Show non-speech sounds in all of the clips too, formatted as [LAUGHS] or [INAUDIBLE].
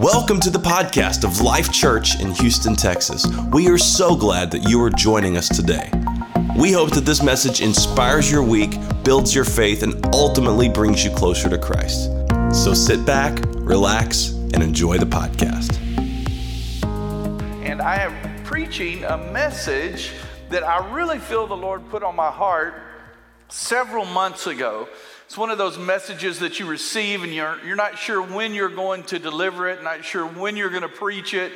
Welcome to the podcast of Life Church in Houston, Texas. We are so glad that you are joining us today. We hope that this message inspires your week, builds your faith, and ultimately brings you closer to Christ. So sit back, relax, and enjoy the podcast. And I am preaching a message that I really feel the Lord put on my heart several months ago. It's one of those messages that you receive and you're, you're not sure when you're going to deliver it, not sure when you're going to preach it.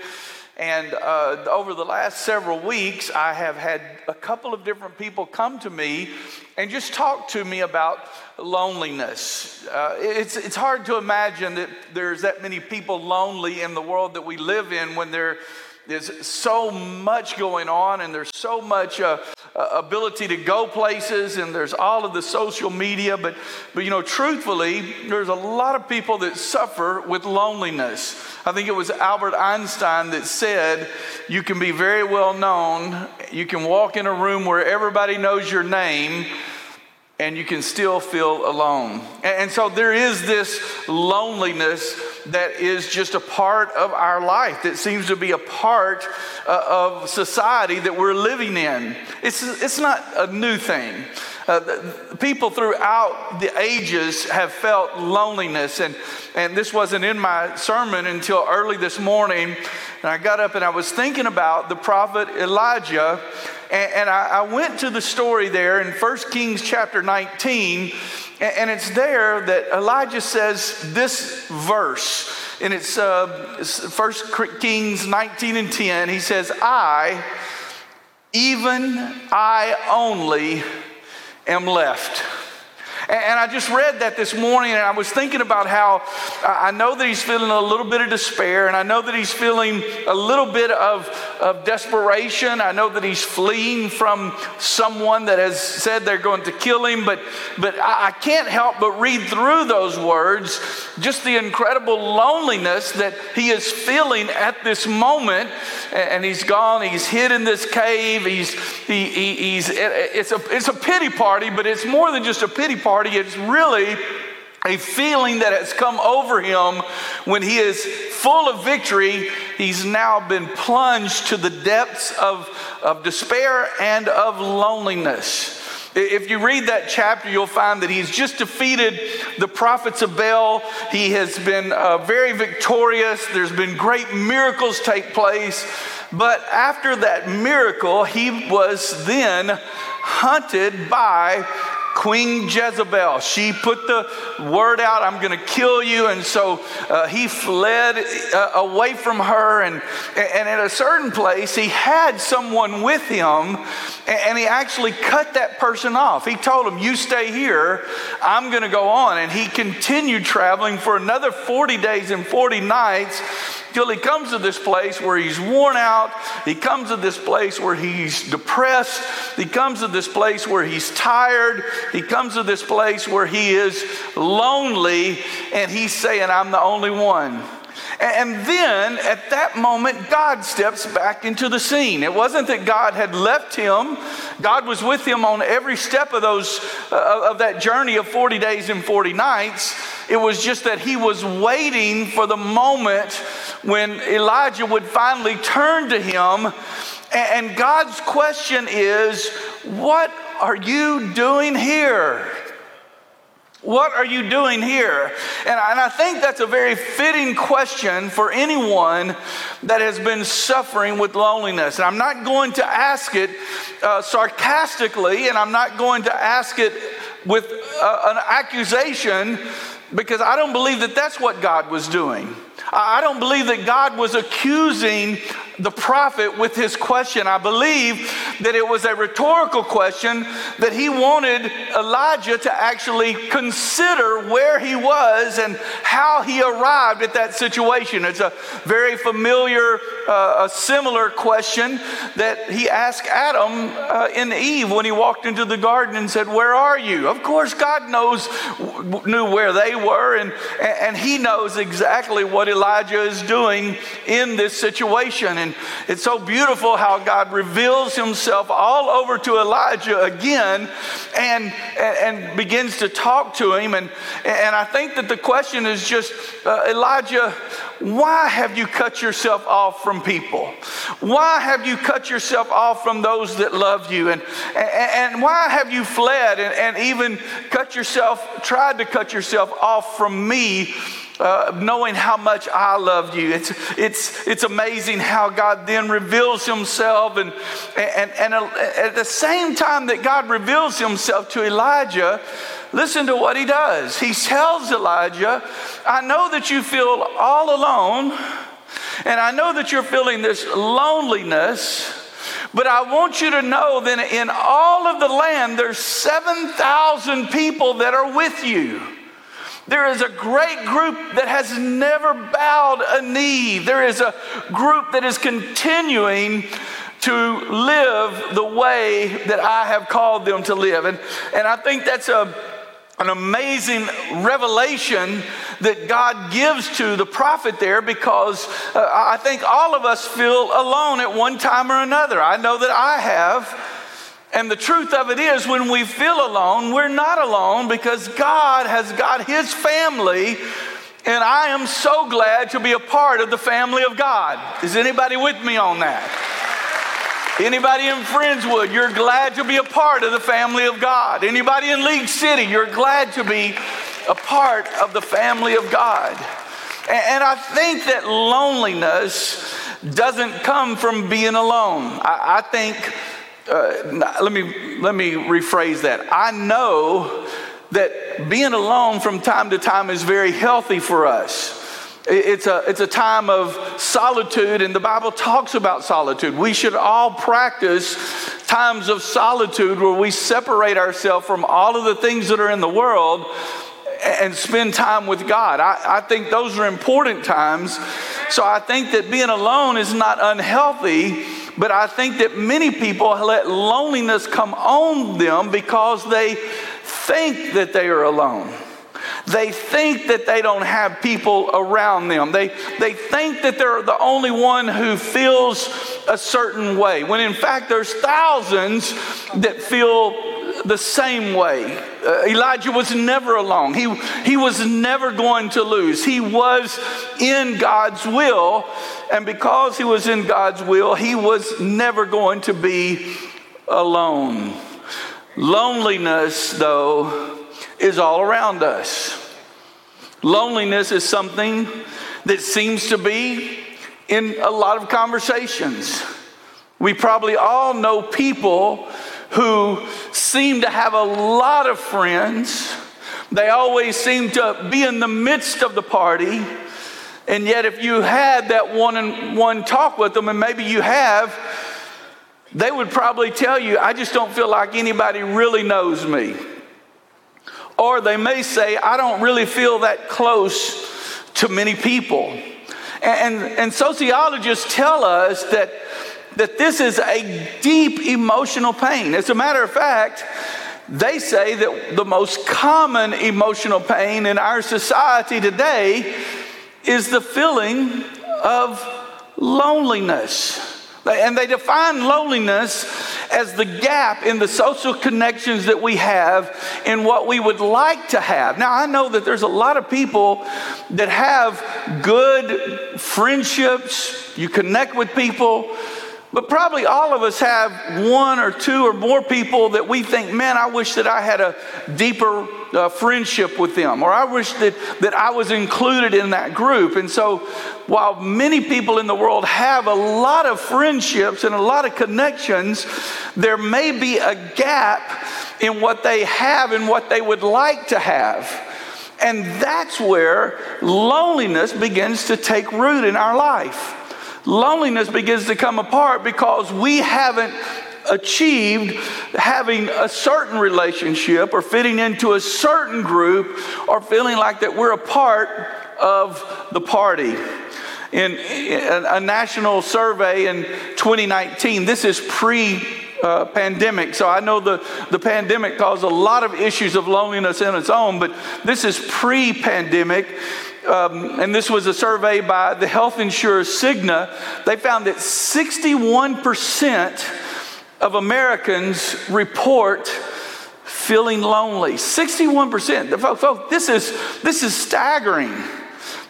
And uh, over the last several weeks, I have had a couple of different people come to me and just talk to me about loneliness. Uh, it's, it's hard to imagine that there's that many people lonely in the world that we live in when there's so much going on, and there's so much uh, ability to go places, and there's all of the social media. But, but you know, truthfully, there's a lot of people that suffer with loneliness. I think it was Albert Einstein that said, You can be very well known, you can walk in a room where everybody knows your name and you can still feel alone. And so there is this loneliness that is just a part of our life, that seems to be a part uh, of society that we're living in. It's, it's not a new thing. Uh, people throughout the ages have felt loneliness, and, and this wasn't in my sermon until early this morning. And I got up and I was thinking about the prophet Elijah and, and I, I, went to the story there in 1 Kings chapter 19, and, and it's there that Elijah says this verse. And it's uh, 1 Kings 19 and 10. He says, I, even I only, am left. And I just read that this morning, and I was thinking about how I know that he's feeling a little bit of despair, and I know that he's feeling a little bit of, of desperation. I know that he's fleeing from someone that has said they're going to kill him, but, but I can't help but read through those words just the incredible loneliness that he is feeling at this moment. And he's gone, he's hid in this cave, he's, he, he, he's, it's, a, it's a pity party, but it's more than just a pity party party. It's really a feeling that has come over him when he is full of victory. He's now been plunged to the depths of, of despair and of loneliness. If you read that chapter, you'll find that he's just defeated the prophets of Baal. He has been uh, very victorious. There's been great miracles take place. But after that miracle, he was then hunted by Queen Jezebel. She put the word out, I'm going to kill you. And so uh, he fled uh, away from her. And, and at a certain place, he had someone with him, and he actually cut that person off. He told him, You stay here, I'm going to go on. And he continued traveling for another 40 days and 40 nights till he comes to this place where he's worn out. He comes to this place where he's depressed. He comes to this place where he's tired. He comes to this place where he is lonely and he's saying, I'm the only one. And then at that moment, God steps back into the scene. It wasn't that God had left him. God was with him on every step of those uh, of that journey of 40 days and 40 nights. It was just that he was waiting for the moment when Elijah would finally turn to him. And God's question is, What are you doing here? What are you doing here? And I, think that's a very fitting question for anyone that has been suffering with loneliness. And I'm not going to ask it uh, sarcastically, and I'm not going to ask it with uh, an accusation because I don't believe that that's what God was doing. I don't believe that God was accusing the prophet with his question. I believe that it was a rhetorical question that he wanted Elijah to actually consider where he was and how he arrived at that situation. It's a very familiar, uh, a similar question that he asked Adam uh, and Eve when he walked into the garden and said, Where are you? Of course, God knows, knew where they were, and, and he knows exactly what Elijah is doing in this situation. And it's so beautiful how God reveals himself all over to Elijah again and, and, and begins to talk to him. And, and I think that the question is just, uh, Elijah, why have you cut yourself off from people? Why have you cut yourself off from those that love you? And, and, and why have you fled and, and even cut yourself, tried to cut yourself off from me? Uh, knowing how much I love you. It's, it's, it's amazing how God then reveals himself. And, and, and at the same time that God reveals himself to Elijah, listen to what he does. He tells Elijah, I know that you feel all alone, and I know that you're feeling this loneliness. But I want you to know that in all of the land, there's 7,000 people that are with you. There is a great group that has never bowed a knee. There is a group that is continuing to live the way that I have called them to live. And, and I think that's a, an amazing revelation that God gives to the prophet there because uh, I think all of us feel alone at one time or another. I know that I have. And the truth of it is, when we feel alone, we're not alone because God has got His family. And I am so glad to be a part of the family of God. Is anybody with me on that? Anybody in Friendswood, you're glad to be a part of the family of God. Anybody in League City, you're glad to be a part of the family of God. And I think that loneliness doesn't come from being alone. I, think uh, let me let me rephrase that. I know that being alone from time to time is very healthy for us. It's a, it's a time of solitude, and the Bible talks about solitude. We should all practice times of solitude where we separate ourselves from all of the things that are in the world and spend time with God. I, I think those are important times. So I think that being alone is not unhealthy but I think that many people let loneliness come on them because they think that they are alone. They think that they don't have people around them. They, they think that they're the only one who feels a certain way, when in fact, there's thousands that feel the same way. Uh, Elijah was never alone. He, he was never going to lose. He was in God's will. And because he was in God's will, he was never going to be alone. Loneliness, though, is all around us. Loneliness is something that seems to be in a lot of conversations. We probably all know people who seem to have a lot of friends. They always seem to be in the midst of the party. And yet, if you had that one on one talk with them, and maybe you have, they would probably tell you, I just don't feel like anybody really knows me. Or they may say, I don't really feel that close to many people. And, and, and sociologists tell us that that this is a deep emotional pain. As a matter of fact, they say that the most common emotional pain in our society today is the feeling of loneliness. And they define loneliness as the gap in the social connections that we have in what we would like to have. Now, I know that there's a lot of people that have good friendships, you connect with people, but probably all of us have one or two or more people that we think, man, I wish that I had a deeper uh, friendship with them, or I wish that, that I was included in that group. And so, while many people in the world have a lot of friendships and a lot of connections, there may be a gap in what they have and what they would like to have. And that's where loneliness begins to take root in our life loneliness begins to come apart because we haven't achieved having a certain relationship or fitting into a certain group or feeling like that we're a part of the party. In, a national survey in 2019, this is pre uh, pandemic. So I know the, the pandemic caused a lot of issues of loneliness in its own, but this is pre pandemic um, and this was a survey by the health insurer Cigna, they found that 61% of Americans report feeling lonely. 61%. Folks, this is, this is staggering.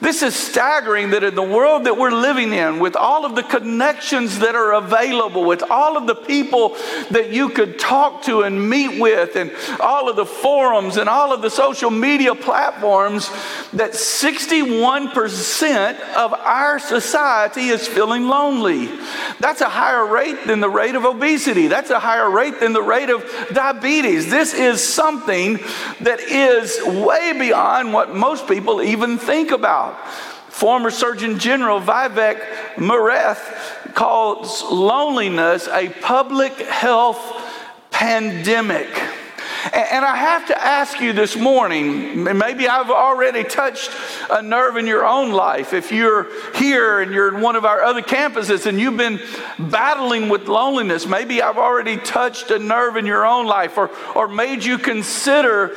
This is staggering that in the world that we're living in, with all of the connections that are available, with all of the people that you could talk to and meet with, and all of the forums and all of the social media platforms, that 61% of our society is feeling lonely. That's a higher rate than the rate of obesity, that's a higher rate than the rate of diabetes. This is something that is way beyond what most people even think about. Former Surgeon General Vivek Murthy calls loneliness a public health pandemic. And I have to ask you this morning, maybe I've already touched a nerve in your own life. If you're here and you're in one of our other campuses and you've been battling with loneliness, maybe I've already touched a nerve in your own life or, or made you consider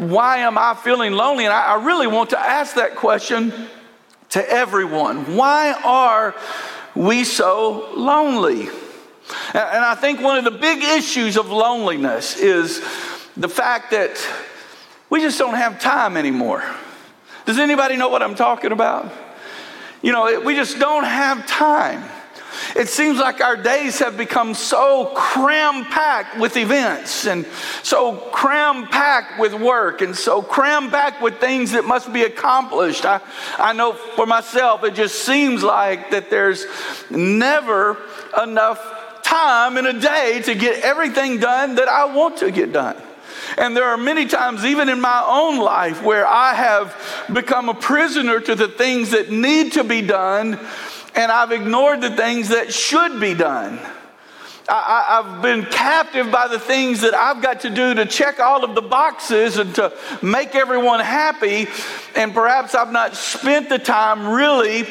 why am I feeling lonely? And I, I really want to ask that question to everyone. Why are we so lonely? And I think one of the big issues of loneliness is the fact that we just don't have time anymore. Does anybody know what I'm talking about? You know, we just don't have time. It seems like our days have become so cram packed with events and so cram packed with work and so cram packed with things that must be accomplished. I, I know for myself, it just seems like that there's never enough time in a day to get everything done that I want to get done. And there are many times, even in my own life, where I have become a prisoner to the things that need to be done and I've ignored the things that should be done. I, have been captive by the things that I've got to do to check all of the boxes and to make everyone happy. And perhaps I've not spent the time really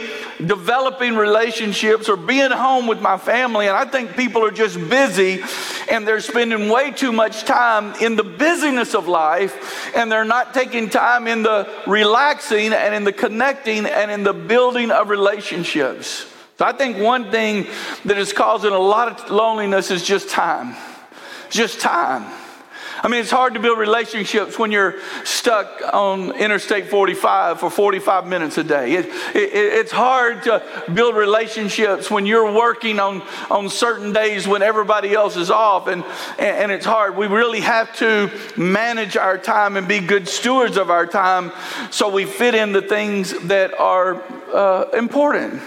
developing relationships or being home with my family. And I think people are just busy and they're spending way too much time in the busyness of life and they're not taking time in the relaxing and in the connecting and in the building of relationships. So I think one thing that is causing a lot of loneliness is just time. Just time. I mean, it's hard to build relationships when you're stuck on Interstate 45 for 45 minutes a day. It, it, it's hard to build relationships when you're working on, on certain days when everybody else is off, and, and it's hard. We really have to manage our time and be good stewards of our time so we fit in the things that are uh, important.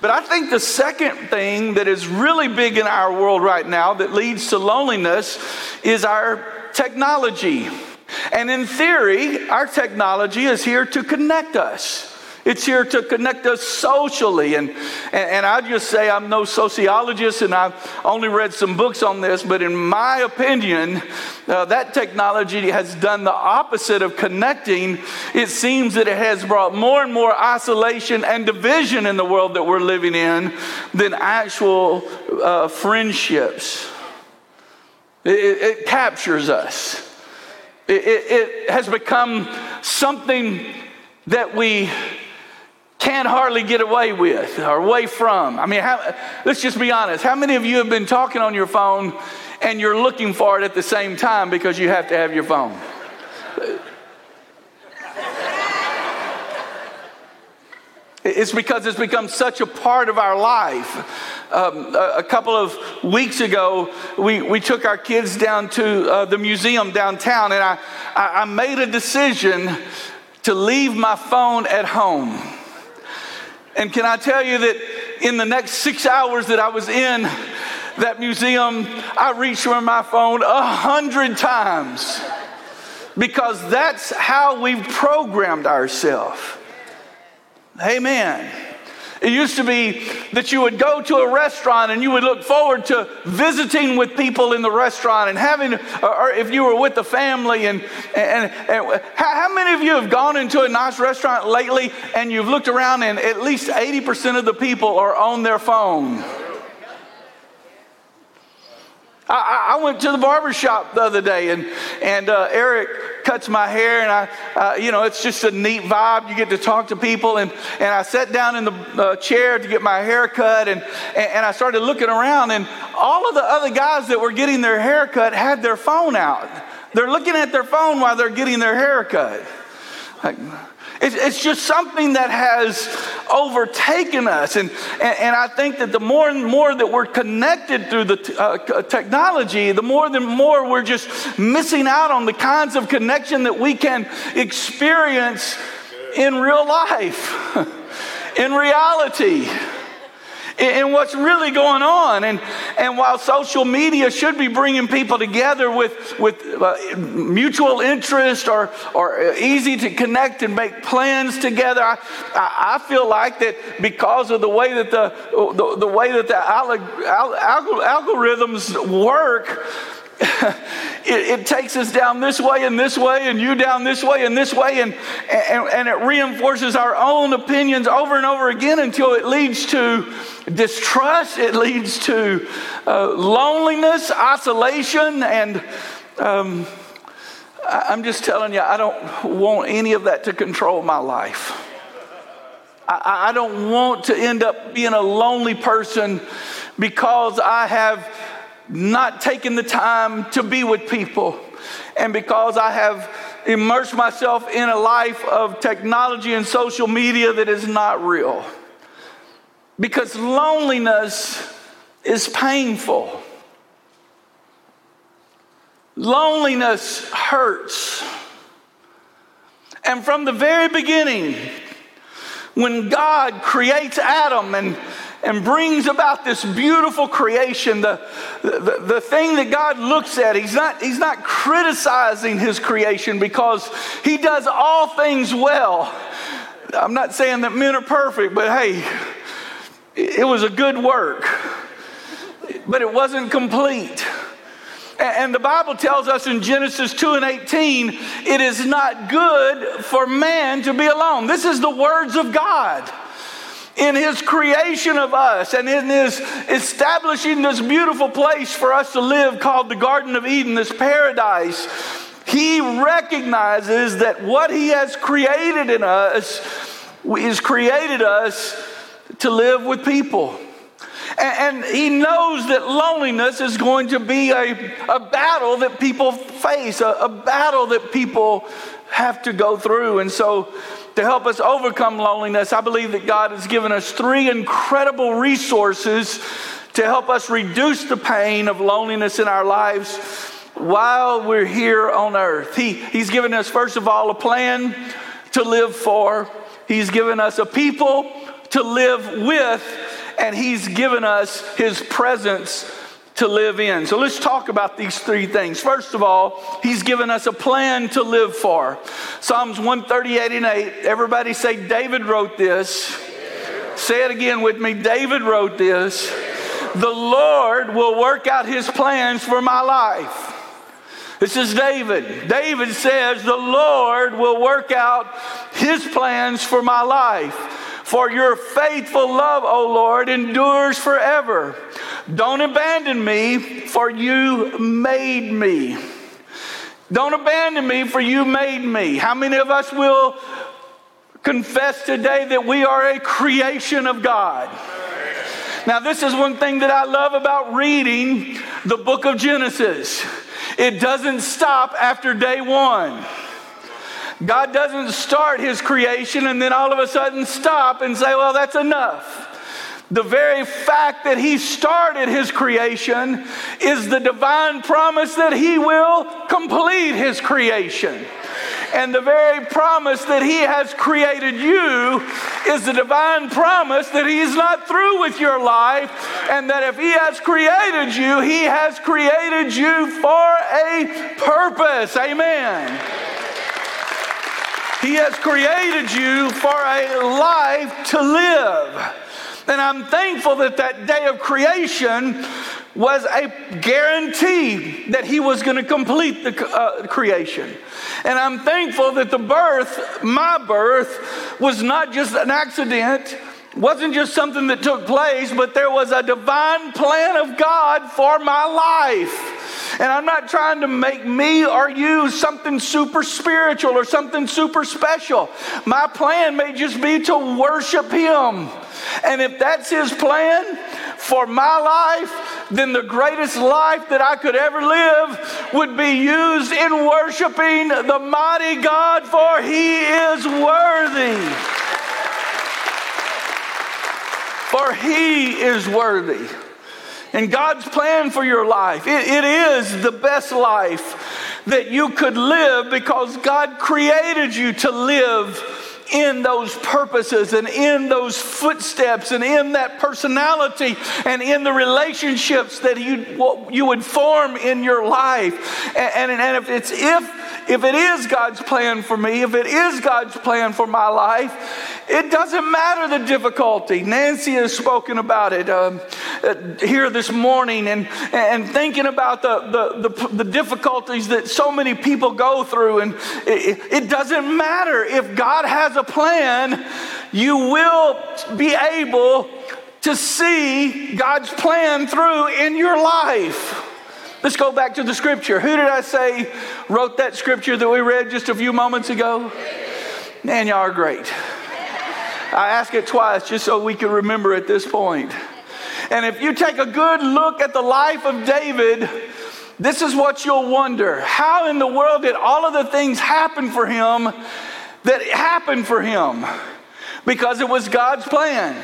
But I think the second thing that is really big in our world right now that leads to loneliness is our technology. And in theory, our technology is here to connect us. It's here to connect us socially. And, and, and I just say I'm no sociologist and I've only read some books on this, but in my opinion, uh, that technology has done the opposite of connecting. It seems that it has brought more and more isolation and division in the world that we're living in than actual uh, friendships. It, it, it, captures us. It, it has become something that we can't hardly get away with or away from. I mean, how, let's just be honest. How many of you have been talking on your phone and you're looking for it at the same time because you have to have your phone? It's because it's become such a part of our life. Um, a, a, couple of weeks ago, we, we took our kids down to uh, the museum downtown, and I, I, I made a decision to leave my phone at home. And can I tell you that in the next six hours that I was in that museum, I reached for my phone a hundred times because that's how we've programmed ourselves. Amen. It used to be that you would go to a restaurant and you would look forward to visiting with people in the restaurant and having, or if you were with the family. And, and, and how many of you have gone into a nice restaurant lately and you've looked around and at least 80% of the people are on their phone? I, I, went to the barber shop the other day, and and uh, Eric cuts my hair, and I, uh, you know, it's just a neat vibe. You get to talk to people, and and I sat down in the uh, chair to get my hair cut, and, and I started looking around, and all of the other guys that were getting their hair cut had their phone out. They're looking at their phone while they're getting their hair cut. Like, It's just something that has overtaken us. And, and, I think that the more and more that we're connected through the uh, technology, the more and more we're just missing out on the kinds of connection that we can experience in real life, [LAUGHS] in reality in what's really going on. And, and while social media should be bringing people together with, with uh, mutual interest or, or easy to connect and make plans together, I, I feel like that because of the way that the, the, the way that the algorithms work, [LAUGHS] it, it, takes us down this way and this way, and you down this way and this way, and, and, and it reinforces our own opinions over and over again until it leads to distrust, it leads to uh, loneliness, isolation, and um, I'm just telling you, I don't want any of that to control my life. I, I don't want to end up being a lonely person because I have not taken the time to be with people, and because I have immersed myself in a life of technology and social media that is not real. Because loneliness is painful. Loneliness hurts. And from the very beginning, when God creates Adam and and brings about this beautiful creation. The, the, the thing that God looks at, he's not, he's not criticizing his creation because he does all things well. I'm not saying that men are perfect, but hey, it was a good work, but it wasn't complete. And the Bible tells us in Genesis 2 and 18, it is not good for man to be alone. This is the words of God in his creation of us and in his establishing this beautiful place for us to live called the Garden of Eden, this paradise, he recognizes that what he has created in us is created us to live with people. And, he knows that loneliness is going to be a, a battle that people face, a, a battle that people have to go through. And so to help us overcome loneliness, I believe that God has given us three incredible resources to help us reduce the pain of loneliness in our lives while we're here on earth. He, he's given us, first of all, a plan to live for, He's given us a people to live with, and He's given us His presence to live in. So let's talk about these three things. First of all, he's given us a plan to live for. Psalms 138 and 8. Everybody say, David wrote this. Say it again with me. David wrote this. The Lord will work out his plans for my life. This is David. David says, The Lord will work out his plans for my life. For your faithful love, O Lord, endures forever. Don't abandon me, for you made me. Don't abandon me, for you made me. How many of us will confess today that we are a creation of God? Now, this is one thing that I love about reading the book of Genesis. It doesn't stop after day one. God doesn't start his creation and then all of a sudden stop and say, well, that's enough. The very fact that he started his creation is the divine promise that he will complete his creation. And the very promise that he has created you is the divine promise that he's not through with your life, and that if he has created you, he has created you for a purpose. Amen. He has created you for a life to live. And I'm thankful that that day of creation was a guarantee that he was going to complete the uh, creation. And I'm thankful that the birth, my birth, was not just an accident, wasn't just something that took place, but there was a divine plan of God for my life. And I'm not trying to make me or you something super spiritual or something super special. My plan may just be to worship Him and if that's His plan for my life, then the greatest life that I could ever live would be used in worshiping the mighty God, for he is worthy. For he is worthy. And God's plan for your life, it, it is the best life that you could live because God created you to live in those purposes and in those footsteps and in that personality and in the relationships that you, you would form in your life. And, and, and if it's if if it is God's plan for me, if it is God's plan for my life, it doesn't matter the difficulty. Nancy has spoken about it um, uh, here this morning and, and thinking about the, the, the, the, difficulties that so many people go through. And it, it doesn't matter. If God has a plan, you will be able to see God's plan through in your life. Let's go back to the scripture. Who did I say wrote that scripture that we read just a few moments ago? Man, y'all are great. I ask it twice just so we can remember at this point. And if you take a good look at the life of David, this is what you'll wonder. How in the world did all of the things happen for him that happened for him? Because it was God's plan.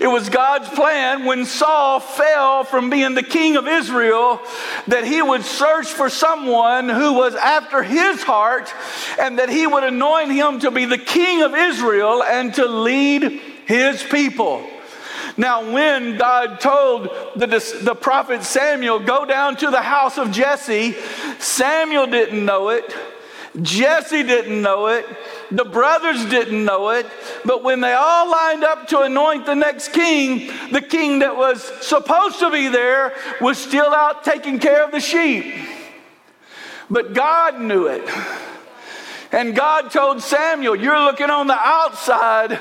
It was God's plan when Saul fell from being the king of Israel that he would search for someone who was after his heart and that he would anoint him to be the king of Israel and to lead his people. Now, when God told the, the prophet Samuel, go down to the house of Jesse, Samuel didn't know it. Jesse didn't know it. The brothers didn't know it. But when they all lined up to anoint the next king, the king that was supposed to be there was still out taking care of the sheep. But God knew it. And God told Samuel, You're looking on the outside,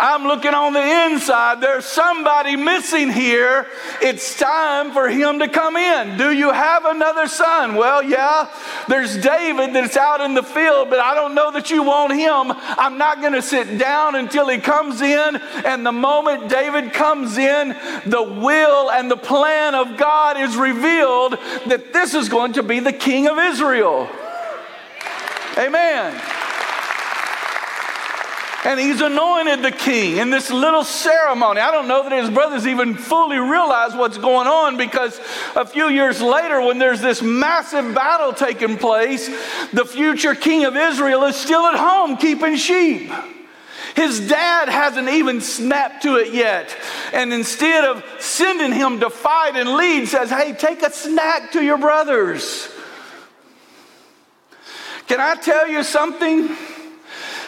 I'm looking on the inside. There's somebody missing here. It's time for him to come in. Do you have another son? Well, yeah, there's David that's out in the field, but I don't know that you want him. I'm not going to sit down until he comes in. And the moment David comes in, the will and the plan of God is revealed that this is going to be the king of Israel. Amen. And he's anointed the king in this little ceremony. I don't know that his brothers even fully realize what's going on because a few years later, when there's this massive battle taking place, the future king of Israel is still at home keeping sheep. His dad hasn't even snapped to it yet. And instead of sending him to fight and lead, says, Hey, take a snack to your brothers. Can I tell you something?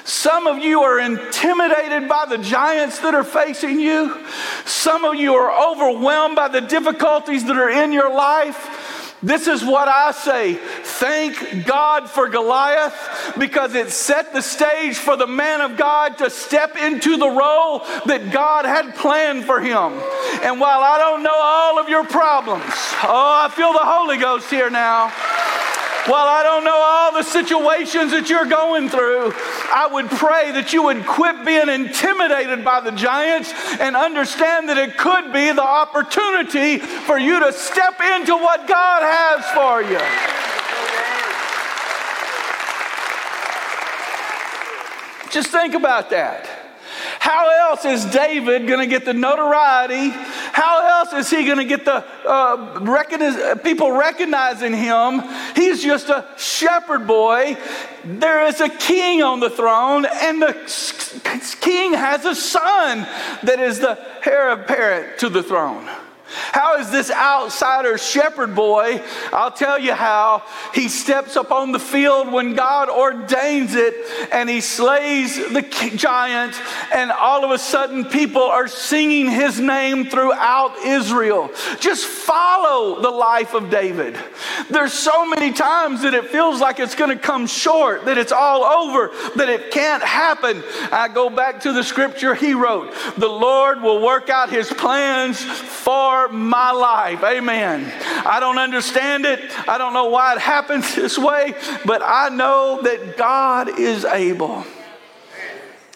Some of you are intimidated by the giants that are facing you. Some of you are overwhelmed by the difficulties that are in your life. This is what I say. Thank God for Goliath because it set the stage for the man of God to step into the role that God had planned for him. And while I don't know all of your problems, oh, I feel the Holy Ghost here now. While I don't know all the situations that you're going through, I would pray that you would quit being intimidated by the giants and understand that it could be the opportunity for you to step into what God has for you. Just think about that. How else is David going to get the notoriety? Else is he going to get the uh, people recognizing him? He's just a shepherd boy. There is a king on the throne, and the king has a son that is the heir apparent to the throne. How is this outsider shepherd boy? I'll tell you how. He steps up on the field when God ordains it and he slays the giant, and all of a sudden people are singing his name throughout Israel. Just follow the life of David. There's so many times that it feels like it's going to come short, that it's all over, that it can't happen. I go back to the scripture he wrote The Lord will work out his plans for my life. Amen. I don't understand it. I don't know why it happens [LAUGHS] this way, but I know that God is able.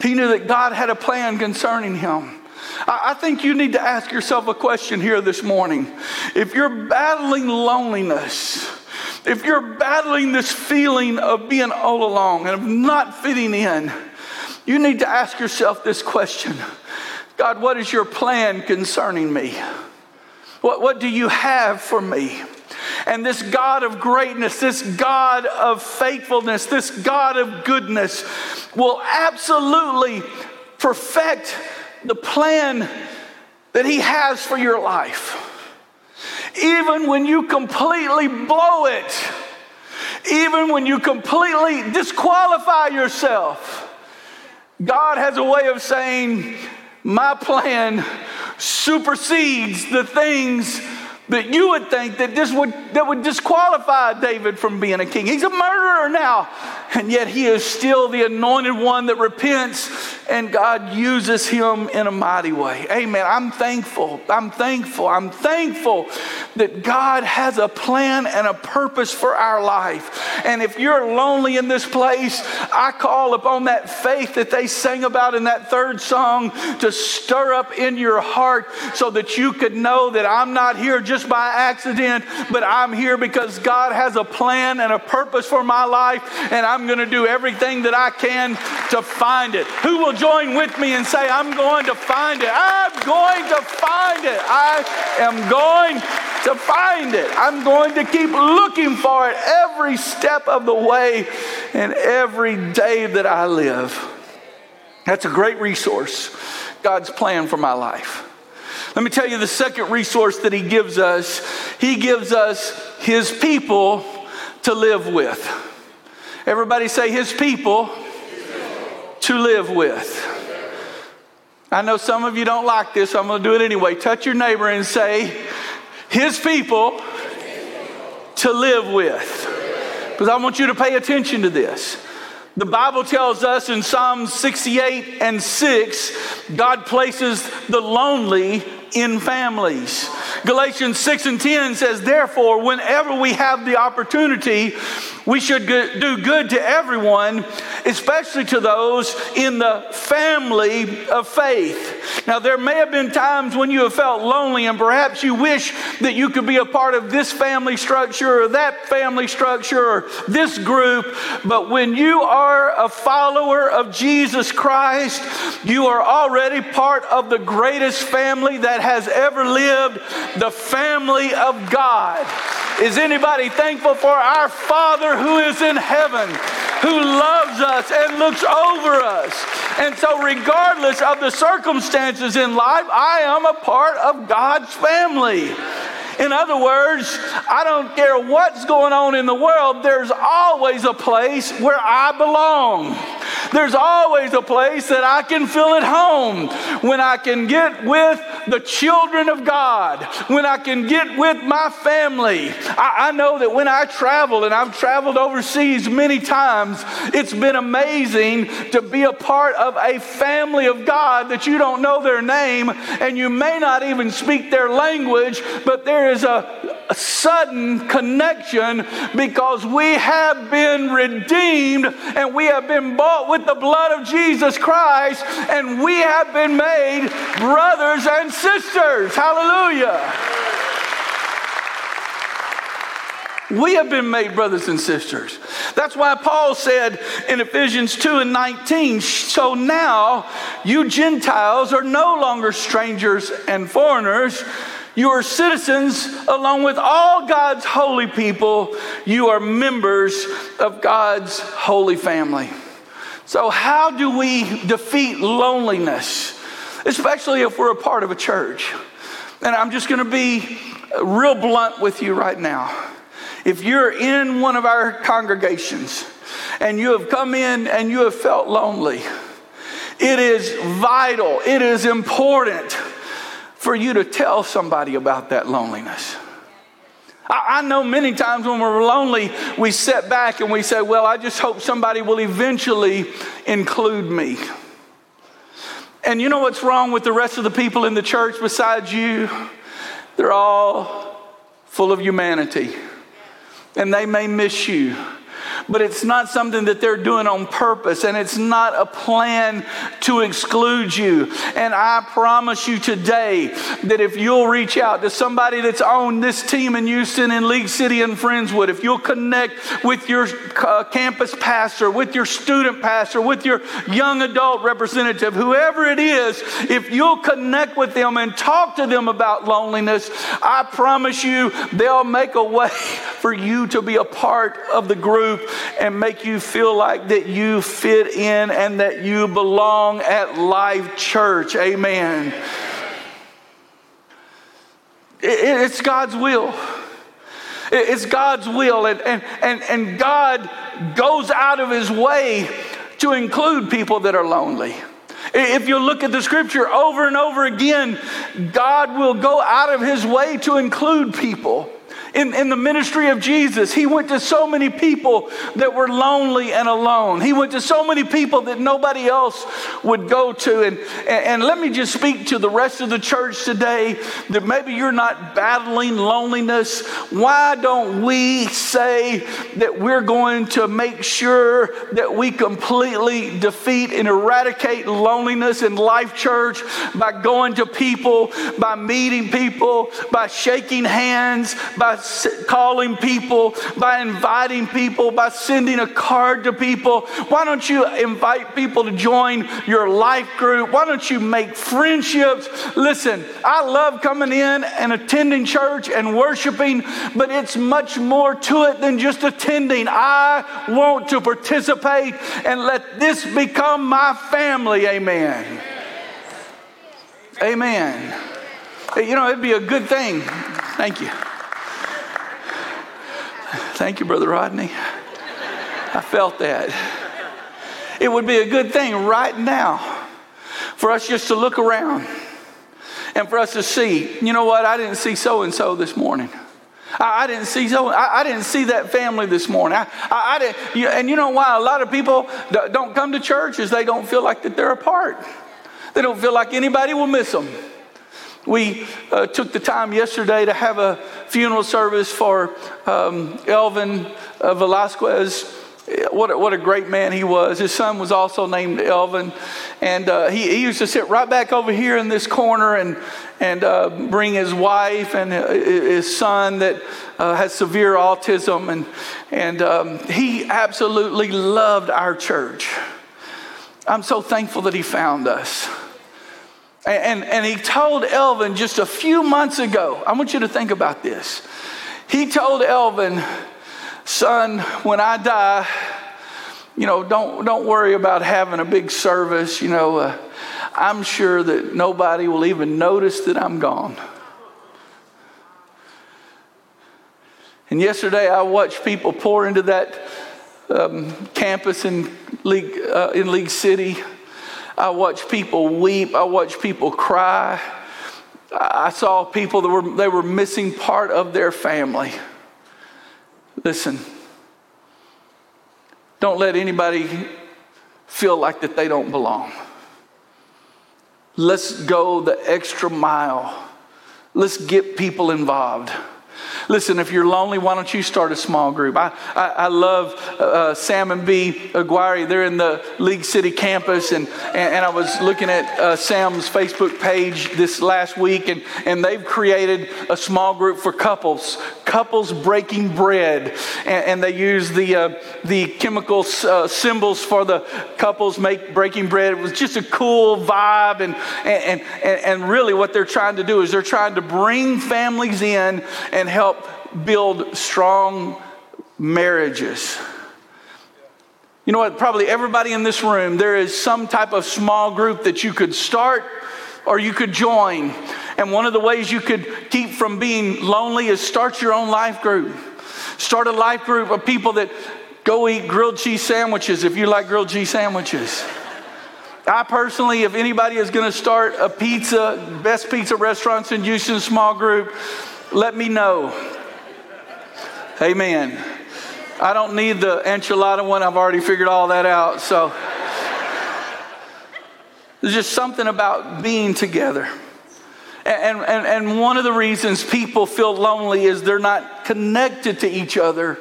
He knew that God had a plan concerning him. I think you need to ask yourself a question here this morning. If you're battling loneliness, if you're battling this feeling of being all alone and of not fitting in, you need to ask yourself this question God, what is your plan concerning me? What, what do you have for me? And this God of greatness, this God of faithfulness, this God of goodness will absolutely perfect the plan that He has for your life. Even when you completely blow it, even when you completely disqualify yourself, God has a way of saying, My plan supersedes the things that you would think that this would that would disqualify David from being a king. He's a murderer now, and yet he is still the anointed one that repents, and God uses him in a mighty way. Amen. I'm thankful. I'm thankful. I'm thankful that God has a plan and a purpose for our life. And if you're lonely in this place, I call upon that faith that they sang about in that third song to stir up in your heart so that you could know that I'm not here just by accident, but I'm here because God has a plan and a purpose for my life, and I'm going to do everything that I can to find it. Who will join with me and say, I'm going to find it? I'm going to find it. I am going to find it. I'm going to keep looking for it every step of the way and every day that I live. That's a great resource, God's plan for my life. Let me tell you the second resource that he gives us. He gives us his people to live with. Everybody say, his people to live with. I know some of you don't like this, so I'm going to do it anyway. Touch your neighbor and say, his people to live with. Because I want you to pay attention to this. The Bible tells us in Psalm 68 and 6, God places the lonely in families. Galatians 6 and 10 says, Therefore, whenever we have the opportunity, we should do good to everyone, especially to those in the family of faith. Now, there may have been times when you have felt lonely, and perhaps you wish that you could be a part of this family structure or that family structure or this group. But when you are a follower of Jesus Christ, you are already part of the greatest family that has ever lived the family of God. Is anybody thankful for our Father who is in heaven, who loves us and looks over us? And so, regardless of the circumstances in life, I am a part of God's family. In other words, I don't care what's going on in the world, there's always a place where I belong. There's always a place that I can feel at home when I can get with the children of God, when I can get with my family. I, I know that when I travel, and I've traveled overseas many times, it's been amazing to be a part of a family of God that you don't know their name and you may not even speak their language, but is a sudden connection because we have been redeemed and we have been bought with the blood of Jesus Christ and we have been made brothers and sisters. Hallelujah. We have been made brothers and sisters. That's why Paul said in Ephesians 2 and 19, so now you Gentiles are no longer strangers and foreigners you are citizens along with all God's holy people. You are members of God's holy family. So, how do we defeat loneliness, especially if we're a part of a church? And I'm just going to be real blunt with you right now. If you're in one of our congregations and you have come in and you have felt lonely, it is vital, it is important for you to tell somebody about that loneliness. I, know many times when we're lonely, we sit back and we say, Well, I just hope somebody will eventually include me. And you know what's wrong with the rest of the people in the church besides you? They're all full of humanity. And they may miss you. But it's not something that they're doing on purpose, and it's not a plan to exclude you. And I promise you today that if you'll reach out to somebody that's on this team in Houston, in League City, and Friendswood, if you'll connect with your uh, campus pastor, with your student pastor, with your young adult representative, whoever it is, if you'll connect with them and talk to them about loneliness, I promise you they'll make a way [LAUGHS] for you to be a part of the group and make you feel like that you fit in and that you belong at Life Church. Amen. It's God's will. It's God's will. And, and, and, and God goes out of his way to include people that are lonely. If you look at the scripture over and over again, God will go out of his way to include people in, in the ministry of Jesus, he went to so many people that were lonely and alone. He went to so many people that nobody else would go to. And, and let me just speak to the rest of the church today that maybe you're not battling loneliness. Why don't we say that we're going to make sure that we completely defeat and eradicate loneliness in Life Church by going to people, by meeting people, by shaking hands, by calling people, by inviting people, by sending a card to people. Why don't you invite people to join your life group? Why don't you make friendships? Listen, I love coming in and attending church and worshiping, but it's much more to it than just attending. I want to participate and let this become my family. Amen. Amen. You know, it'd be a good thing. Thank you. Thank you, Brother Rodney. I felt that. It would be a good thing right now for us just to look around and for us to see, you know what, I didn't see so and so this morning. I, I, didn't see so. I, I, didn't see that family this morning. I, I didn't, you, and you know why a lot of people don't come to church is they don't feel like that they're apart. They don't feel like anybody will miss them. We uh, took the time yesterday to have a funeral service for um, Elvin uh, Velasquez. What a, what a great man he was. His son was also named Elvin. And uh, he, he, used to sit right back over here in this corner and, and uh, bring his wife and uh, his son that uh, has severe autism. And, and um, he absolutely loved our church. I'm so thankful that he found us. And, and he told Elvin just a few months ago, I want you to think about this. He told Elvin, son, when I die, you know, don't, don't worry about having a big service. You know, uh, I'm sure that nobody will even notice that I'm gone. And yesterday I watched people pour into that um, campus in League, uh, in League City. I watched people weep. I watched people cry. I saw people that were, they were missing part of their family. Listen, don't let anybody feel like that they don't belong. Let's go the extra mile. Let's get people involved. Listen, if you're lonely, why don't you start a small group? I, I, I love uh, Sam and B. Aguirre. They're in the League City campus, and, and, and I was looking at uh, Sam's Facebook page this last week, and, and they've created a small group for couples, couples breaking bread. And, and they use the, uh, the chemical uh, symbols for the couples make breaking bread. It was just a cool vibe, and, and, and, and really what they're trying to do is they're trying to bring families in and help build strong marriages. You know what? Probably everybody in this room, there is some type of small group that you could start or you could join. And one of the ways you could keep from being lonely is start your own life group. Start a life group of people that go eat grilled cheese sandwiches if you like grilled cheese sandwiches. I personally, if anybody is going to start a pizza, best pizza restaurants in Houston small group, let me know. Amen. I don't need the enchilada one. I've already figured all that out. So there's just something about being together. And, and, and one of the reasons people feel lonely is they're not connected to each other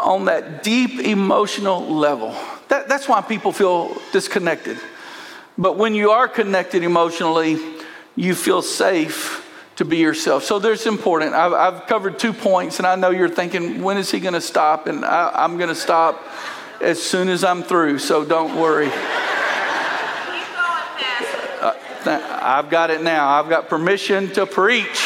on that deep emotional level. That, that's why people feel disconnected. But when you are connected emotionally, you feel safe to be yourself. So there's important. I've, I've covered two points, and I know you're thinking, when is he going to stop? And I, I'm going to stop as soon as I'm through, so don't worry. Uh, I've got it now. I've got permission to preach.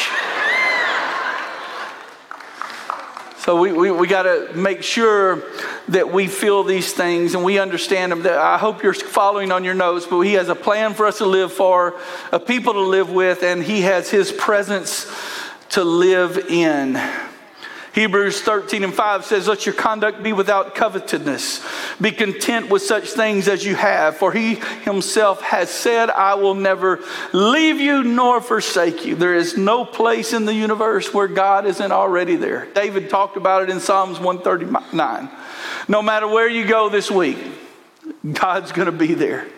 So we, we, we got to make sure that we feel these things and we understand them. I hope you're following on your notes, but He has a plan for us to live for, a people to live with, and He has His presence to live in. Hebrews 13 and 5 says, Let your conduct be without covetousness. Be content with such things as you have, for he himself has said, I will never leave you nor forsake you. There is no place in the universe where God isn't already there. David talked about it in Psalms 139. No matter where you go this week, God's going to be there.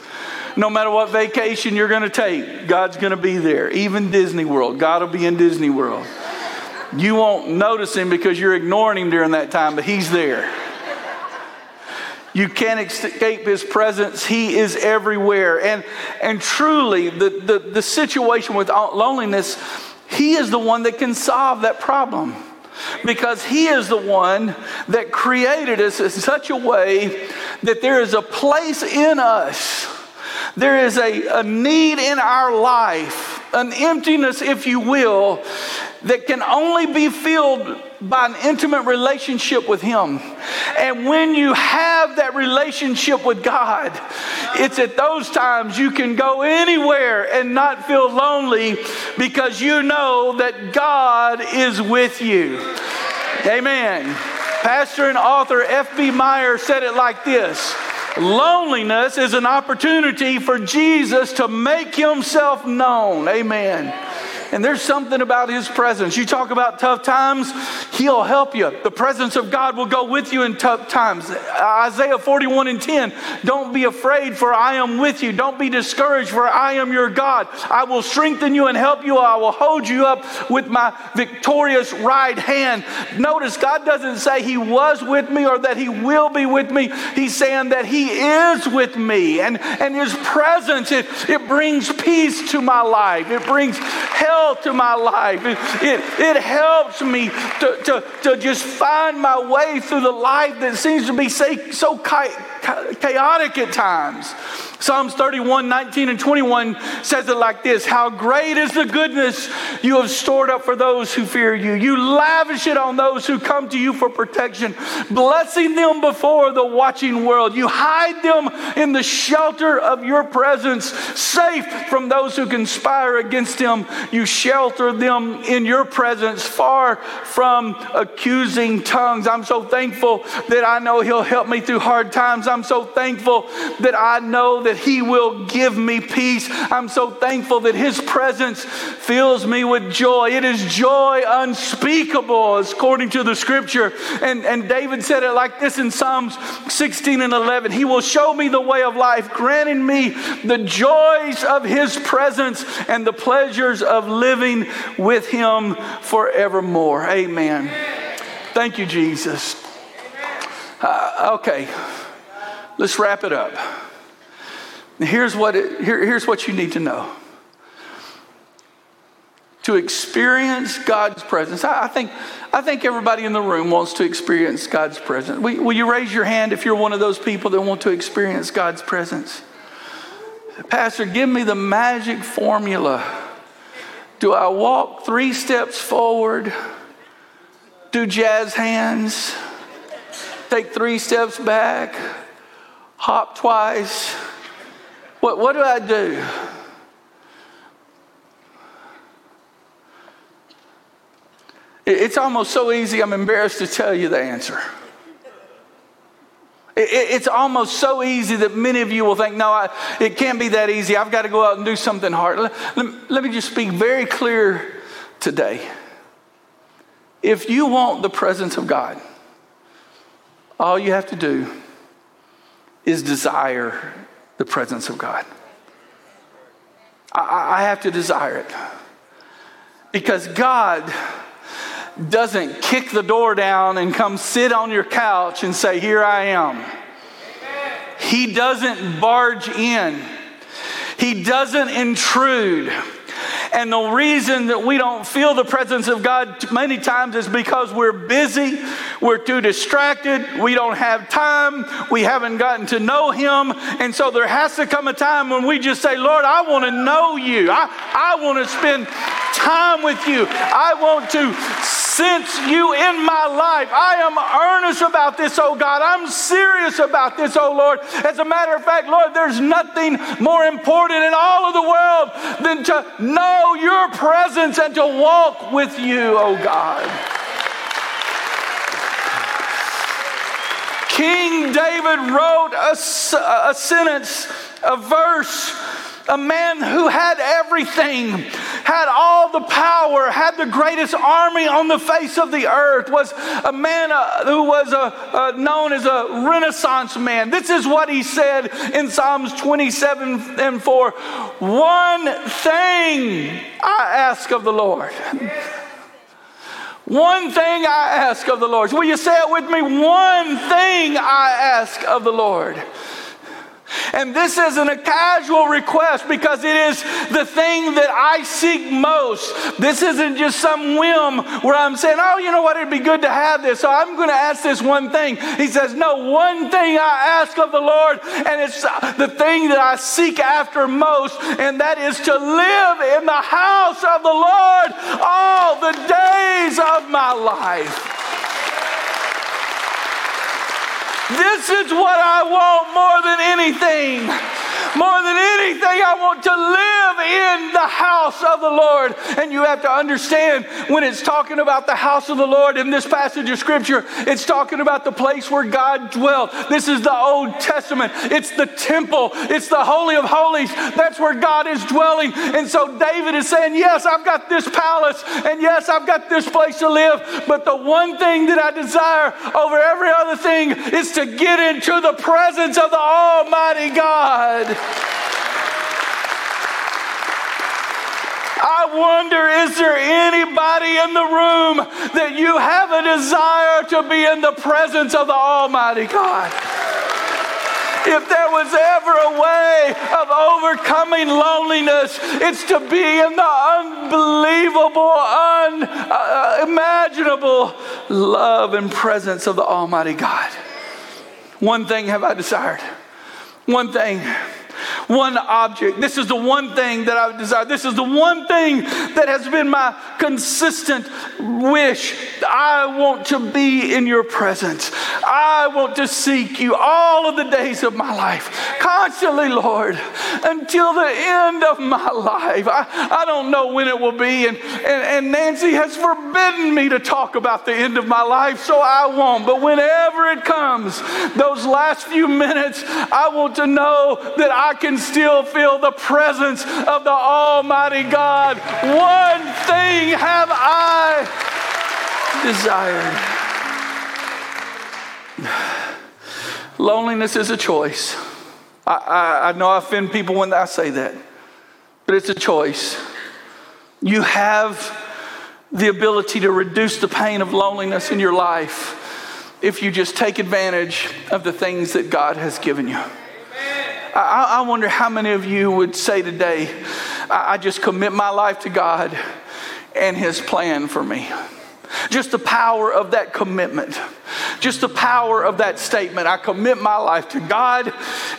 No matter what vacation you're going to take, God's going to be there. Even Disney World, God will be in Disney World. You won't notice him because you're ignoring him during that time, but he's there. You can't escape his presence. He is everywhere. And, and truly, the, the, the situation with loneliness, he is the one that can solve that problem because He is the one that created us in such a way that there is a place in us, there is a, a need in our life, an emptiness, if you will, that can only be filled by an intimate relationship with Him. And when you have that relationship with God, it's at those times you can go anywhere and not feel lonely because you know that God is with you. Amen. Pastor and author F.B. Meyer said it like this. Loneliness is an opportunity for Jesus to make himself known. Amen. And there's something about his presence. You talk about tough times, he'll help you. The presence of God will go with you in tough times. Isaiah 41 and 10 Don't be afraid, for I am with you. Don't be discouraged, for I am your God. I will strengthen you and help you. I will hold you up with my victorious right hand. Notice God doesn't say he was with me or that he will be with me. He's saying that he is with me. And, and his presence, it, it brings peace to my life, it brings health to my life. It, it, it helps me to, to, to just find my way through the life that seems to be so chaotic at times. Psalms 31, 19, and 21 says it like this How great is the goodness you have stored up for those who fear you. You lavish it on those who come to you for protection, blessing them before the watching world. You hide them in the shelter of your presence, safe from those who conspire against them. You shelter them in your presence, far from accusing tongues. I'm so thankful that I know He'll help me through hard times. I'm so thankful that I know that that He will give me peace. I'm so thankful that His presence fills me with joy. It is joy unspeakable, according to the scripture. And, and David said it like this in Psalms 16 and 11 He will show me the way of life, granting me the joys of His presence and the pleasures of living with Him forevermore. Amen. Thank you, Jesus. Uh, okay, let's wrap it up. Here's what, it, here, here's what you need to know. To experience God's presence, I, I, think, I think everybody in the room wants to experience God's presence. Will, will you raise your hand if you're one of those people that want to experience God's presence? Pastor, give me the magic formula. Do I walk three steps forward? Do jazz hands? Take three steps back? Hop twice? What, what do I do? It's almost so easy, I'm embarrassed to tell you the answer. It's almost so easy that many of you will think, no, I, it can't be that easy. I've got to go out and do something hard. Let, let me just speak very clear today. If you want the presence of God, all you have to do is desire the presence of God. I, I have to desire it. Because God doesn't kick the door down and come sit on your couch and say, Here I am. He doesn't barge in, He doesn't intrude. And the reason that we don't feel the presence of God many times is because we're busy, we're too distracted, we don't have time, we haven't gotten to know Him. And so there has to come a time when we just say, Lord, I want to know you. I, I want to spend time with you. I want to sense you in my life. I am earnest about this, oh God. I'm serious about this, oh Lord. As a matter of fact, Lord, there's nothing more important in all of the world than to know your presence and to walk with you, oh God. King David wrote a, a sentence, a verse, a man who had everything had all the power, had the greatest army on the face of the earth, was a man uh, who was a, uh, known as a Renaissance man. This is what he said in Psalms 27 and 4 One thing I ask of the Lord. One thing I ask of the Lord. Will you say it with me? One thing I ask of the Lord and this isn't a casual request because it is the thing that I seek most. This isn't just some whim where I'm saying, oh, you know what, it'd be good to have this, so I'm going to ask this one thing. He says, no, one thing I ask of the Lord, and it's uh, the thing that I seek after most, and that is to live in the house of the Lord all the days of my life. This is what I want more than anything. More than anything, I want to live in the house of the Lord. And you have to understand when it's talking about the house of the Lord in this passage of Scripture, it's talking about the place where God dwelt. This is the Old Testament, it's the temple, it's the Holy of Holies. That's where God is dwelling. And so David is saying, Yes, I've got this palace, and yes, I've got this place to live, but the one thing that I desire over every other thing is to get into the presence of the Almighty God. I wonder, is there anybody in the room that you have a desire to be in the presence of the Almighty God? If there was ever a way of overcoming loneliness, it's to be in the unbelievable, unimaginable love and presence of the Almighty God. One thing have I desired. One thing one object. This is the one thing that I desire. This is the one thing that has been my consistent wish. I want to be in your presence. I want to seek you all of the days of my life, constantly, Lord, until the end of my life. I, I don't know when it will be, and, and, and Nancy has forbidden me to talk about the end of my life, so I won't. But whenever it comes, those last few minutes, I want to know that I can still feel the presence of the Almighty God. One thing have I desired. Loneliness is a choice. I, I, I know I offend people when I say that, but it's a choice. You have the ability to reduce the pain of loneliness in your life if you just take advantage of the things that God has given you. I, I wonder how many of you would say today, I, I just commit my life to God and His plan for me. Just the power of that commitment. Just the power of that statement. I commit my life to God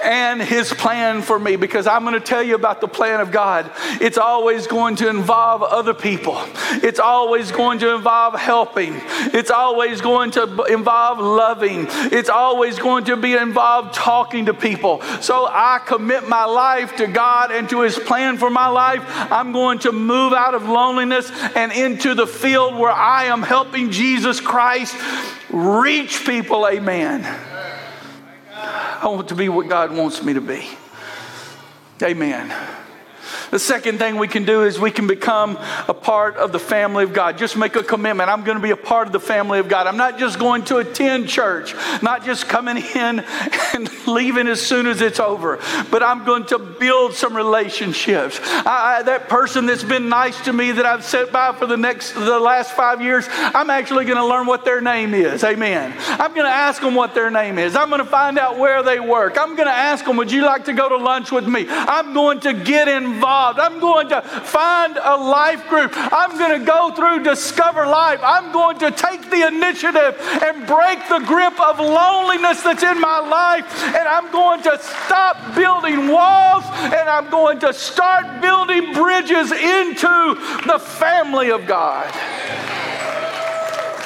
and His plan for me because I'm going to tell you about the plan of God. It's always going to involve other people, it's always going to involve helping, it's always going to involve loving, it's always going to be involved talking to people. So I commit my life to God and to His plan for my life. I'm going to move out of loneliness and into the field where I am helping Jesus Christ reach people, amen. I want to be what God wants me to be. Amen. The second thing we can do is we can become a part of the family of God. Just make a commitment. I'm going to be a part of the family of God. I'm not just going to attend church, not just coming in and [LAUGHS] leaving as soon as it's over, but I'm going to build some relationships. I, I, that person that's been nice to me that I've sat by for the next the last five years, I'm actually going to learn what their name is. Amen. I'm going to ask them what their name is. I'm going to find out where they work. I'm going to ask them, would you like to go to lunch with me? I'm going to get involved. I'm going to find a life group. I'm going to go through Discover Life. I'm going to take the initiative and break the grip of loneliness that's in my life. And I'm going to stop building walls and I'm going to start building bridges into the family of God.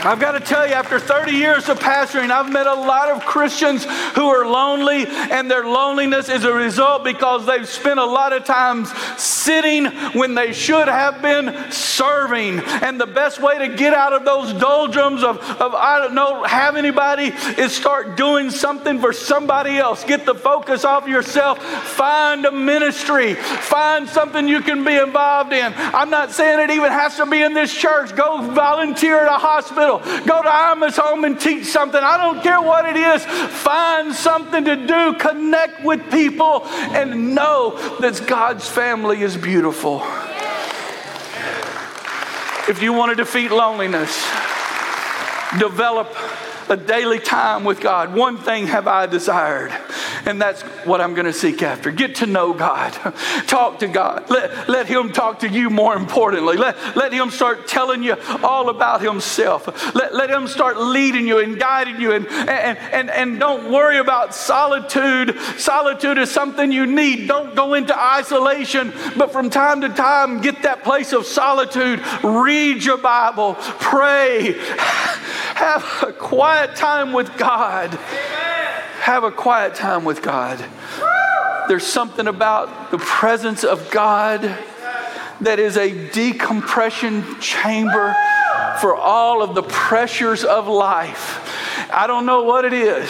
I've got to tell you, after 30 years of pastoring, I've met a lot of Christians who are lonely, and their loneliness is a result because they've spent a lot of times sitting when they should have been serving. And the best way to get out of those doldrums of, of I don't know, have anybody is start doing something for somebody else. Get the focus off yourself. Find a ministry. Find something you can be involved in. I'm not saying it even has to be in this church. Go volunteer at a hospital go to Irma's home and teach something. I don't care what it is. Find something to do, connect with people, and know that God's family is beautiful. If you want to defeat loneliness, develop a daily time with God. One thing have I desired and that's what I'm going to seek after. Get to know God. [LAUGHS] Talk to God. Let, let Him talk to you more importantly. Let, let Him start telling you all about Himself. Let, let Him start leading you and guiding you. And, and, and, and don't worry about solitude. Solitude is something you need. Don't go into isolation, but from time to time, get that place of solitude. Read your Bible. Pray. [LAUGHS] Have a quiet time with God. Amen have a quiet time with God. There's something about the presence of God that is a decompression chamber for all of the pressures of life. I don't know what it is.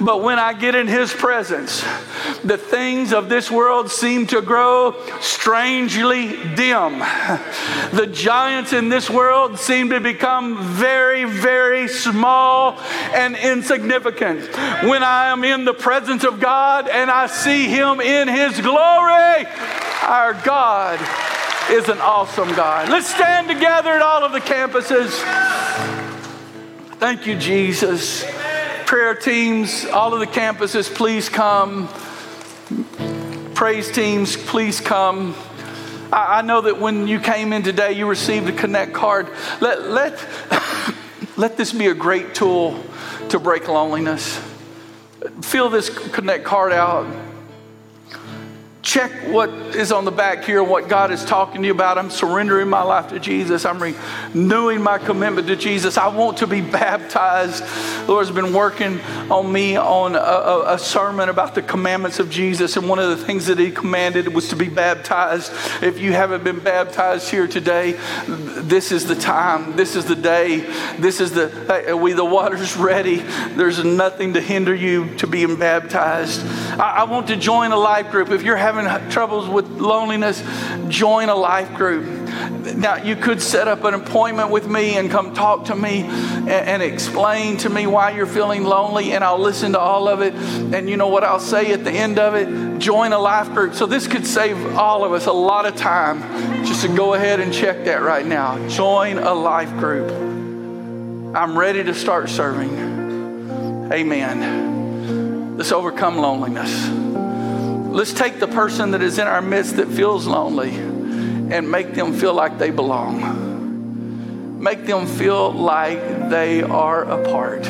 But when I get in His presence, the things of this world seem to grow strangely dim. The giants in this world seem to become very, very small and insignificant. When I am in the presence of God and I see Him in His glory, our God is an awesome God. Let's stand together at all of the campuses. Thank you, Jesus prayer teams, all of the campuses, please come. Praise teams, please come. I, I know that when you came in today, you received a Connect card. Let, let, [COUGHS] let this be a great tool to break loneliness. Fill this Connect card out check what is on the back here, what God is talking to you about. I'm surrendering my life to Jesus. I'm renewing my commitment to Jesus. I want to be baptized. The Lord's been working on me on a, a, sermon about the commandments of Jesus. And one of the things that He commanded was to be baptized. If you haven't been baptized here today, this is the time. This is the day. This is the, hey, we, the water's [LAUGHS] ready. There's nothing to hinder you to being baptized. I, I want to join a life group. If you're having having troubles with loneliness, join a life group. Now, you could set up an appointment with me and come talk to me and, and, explain to me why you're feeling lonely, and I'll listen to all of it. And you know what I'll say at the end of it? Join a life group. So, this could save all of us a lot of time just to go ahead and check that right now. Join a life group. I'm ready to start serving. Amen. Let's overcome loneliness. Let's take the person that is in our midst that feels lonely and make them feel like they belong. Make them feel like they are a part.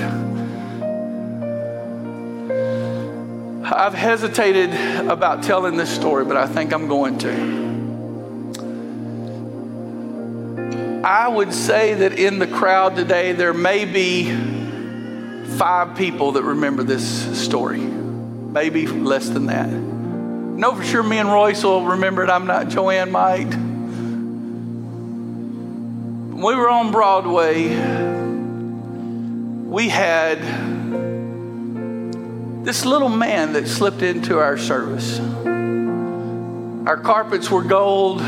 I've hesitated about telling this story, but I think I'm going to. I would say that in the crowd today, there may be five people that remember this story, maybe less than that know for sure me and Royce will remember it. I'm not, Joanne might. we were on Broadway, we had this little man that slipped into our service. Our carpets were gold.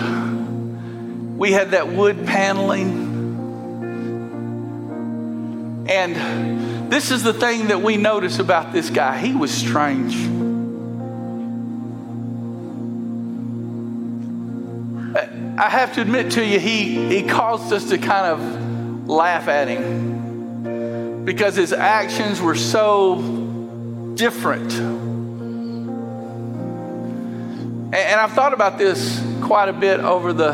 We had that wood paneling. And this is the thing that we notice about this guy. He was strange. I have to admit to you, he, he caused us to kind of laugh at him because his actions were so different. And, and I've thought about this quite a bit over the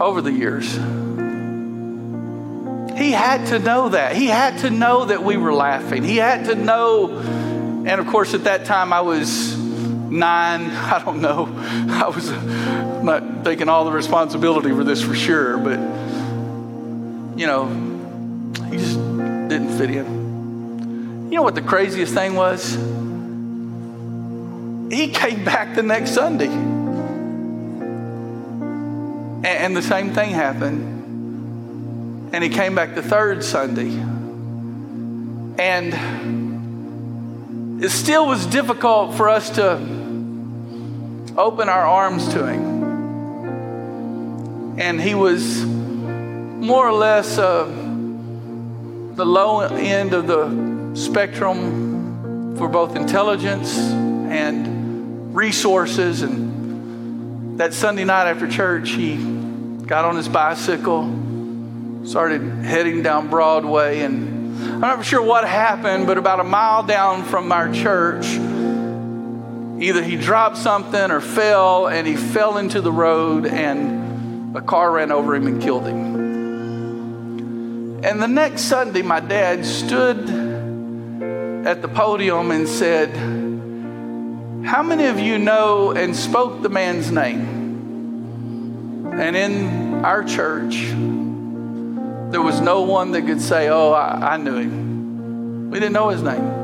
over the years. He had to know that. He had to know that we were laughing. He had to know, and of course, at that time I was nine. I don't know. I was not taking all the responsibility for this for sure, but you know, he just didn't fit in. You know what the craziest thing was? He came back the next Sunday. And, the same thing happened. And he came back the third Sunday. And it still was difficult for us to open our arms to him and he was more or less uh, the low end of the spectrum for both intelligence and resources. And that Sunday night after church, he got on his bicycle, started heading down Broadway, and I'm not sure what happened, but about a mile down from our church, either he dropped something or fell, and he fell into the road and a car ran over him and killed him. And the next Sunday, my dad stood at the podium and said, How many of you know and spoke the man's name? And in our church, there was no one that could say, Oh, I, I knew him. We didn't know his name.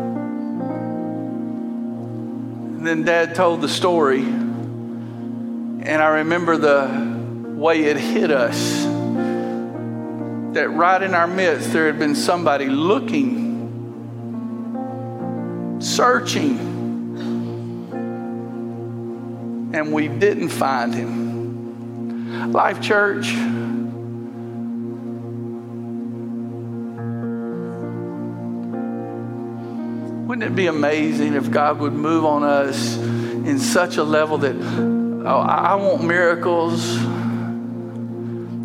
And then dad told the story. And I remember the way it hit us that right in our midst there had been somebody looking, searching, and we didn't find him. Life Church. Wouldn't it be amazing if God would move on us in such a level that, oh, I want miracles.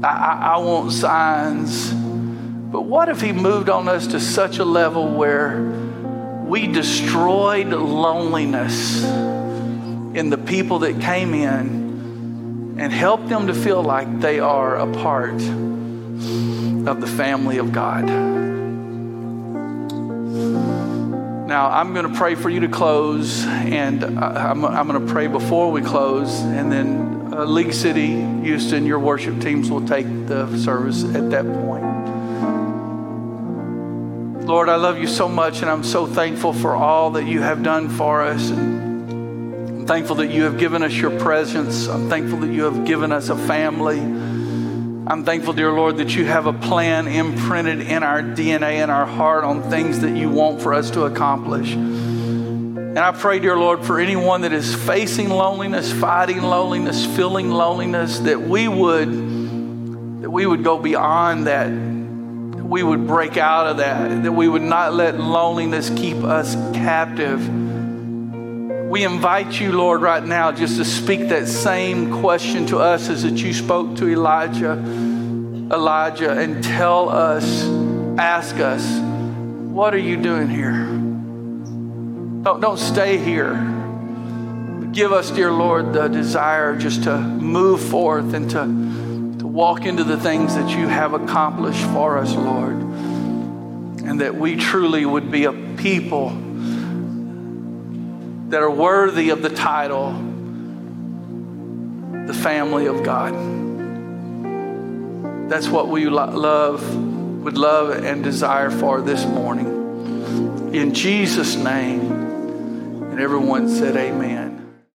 I, I, want signs. But what if He moved on us to such a level where we destroyed loneliness in the people that came in and helped them to feel like they are a part of the family of God? Now, I'm going to pray for you to close, and I'm, I'm going to pray before we close, and then uh, League City, Houston, your worship teams will take the service at that point. Lord, I love you so much, and I'm so thankful for all that you have done for us. And I'm thankful that you have given us your presence. I'm thankful that you have given us a family. I'm thankful, dear Lord, that you have a plan imprinted in our DNA and our heart on things that you want for us to accomplish. And I pray, dear Lord, for anyone that is facing loneliness, fighting loneliness, feeling loneliness, that we would that we would go beyond that. That we would break out of that. That we would not let loneliness keep us captive. We invite you, Lord, right now just to speak that same question to us as that you spoke to Elijah, Elijah, and tell us, ask us, what are you doing here? Don't, don't stay here. Give us, dear Lord, the desire just to move forth and to, to walk into the things that you have accomplished for us, Lord. And that we truly would be a people that are worthy of the title, the family of God. That's what we love, would love and desire for this morning. In Jesus' name. And everyone said, Amen.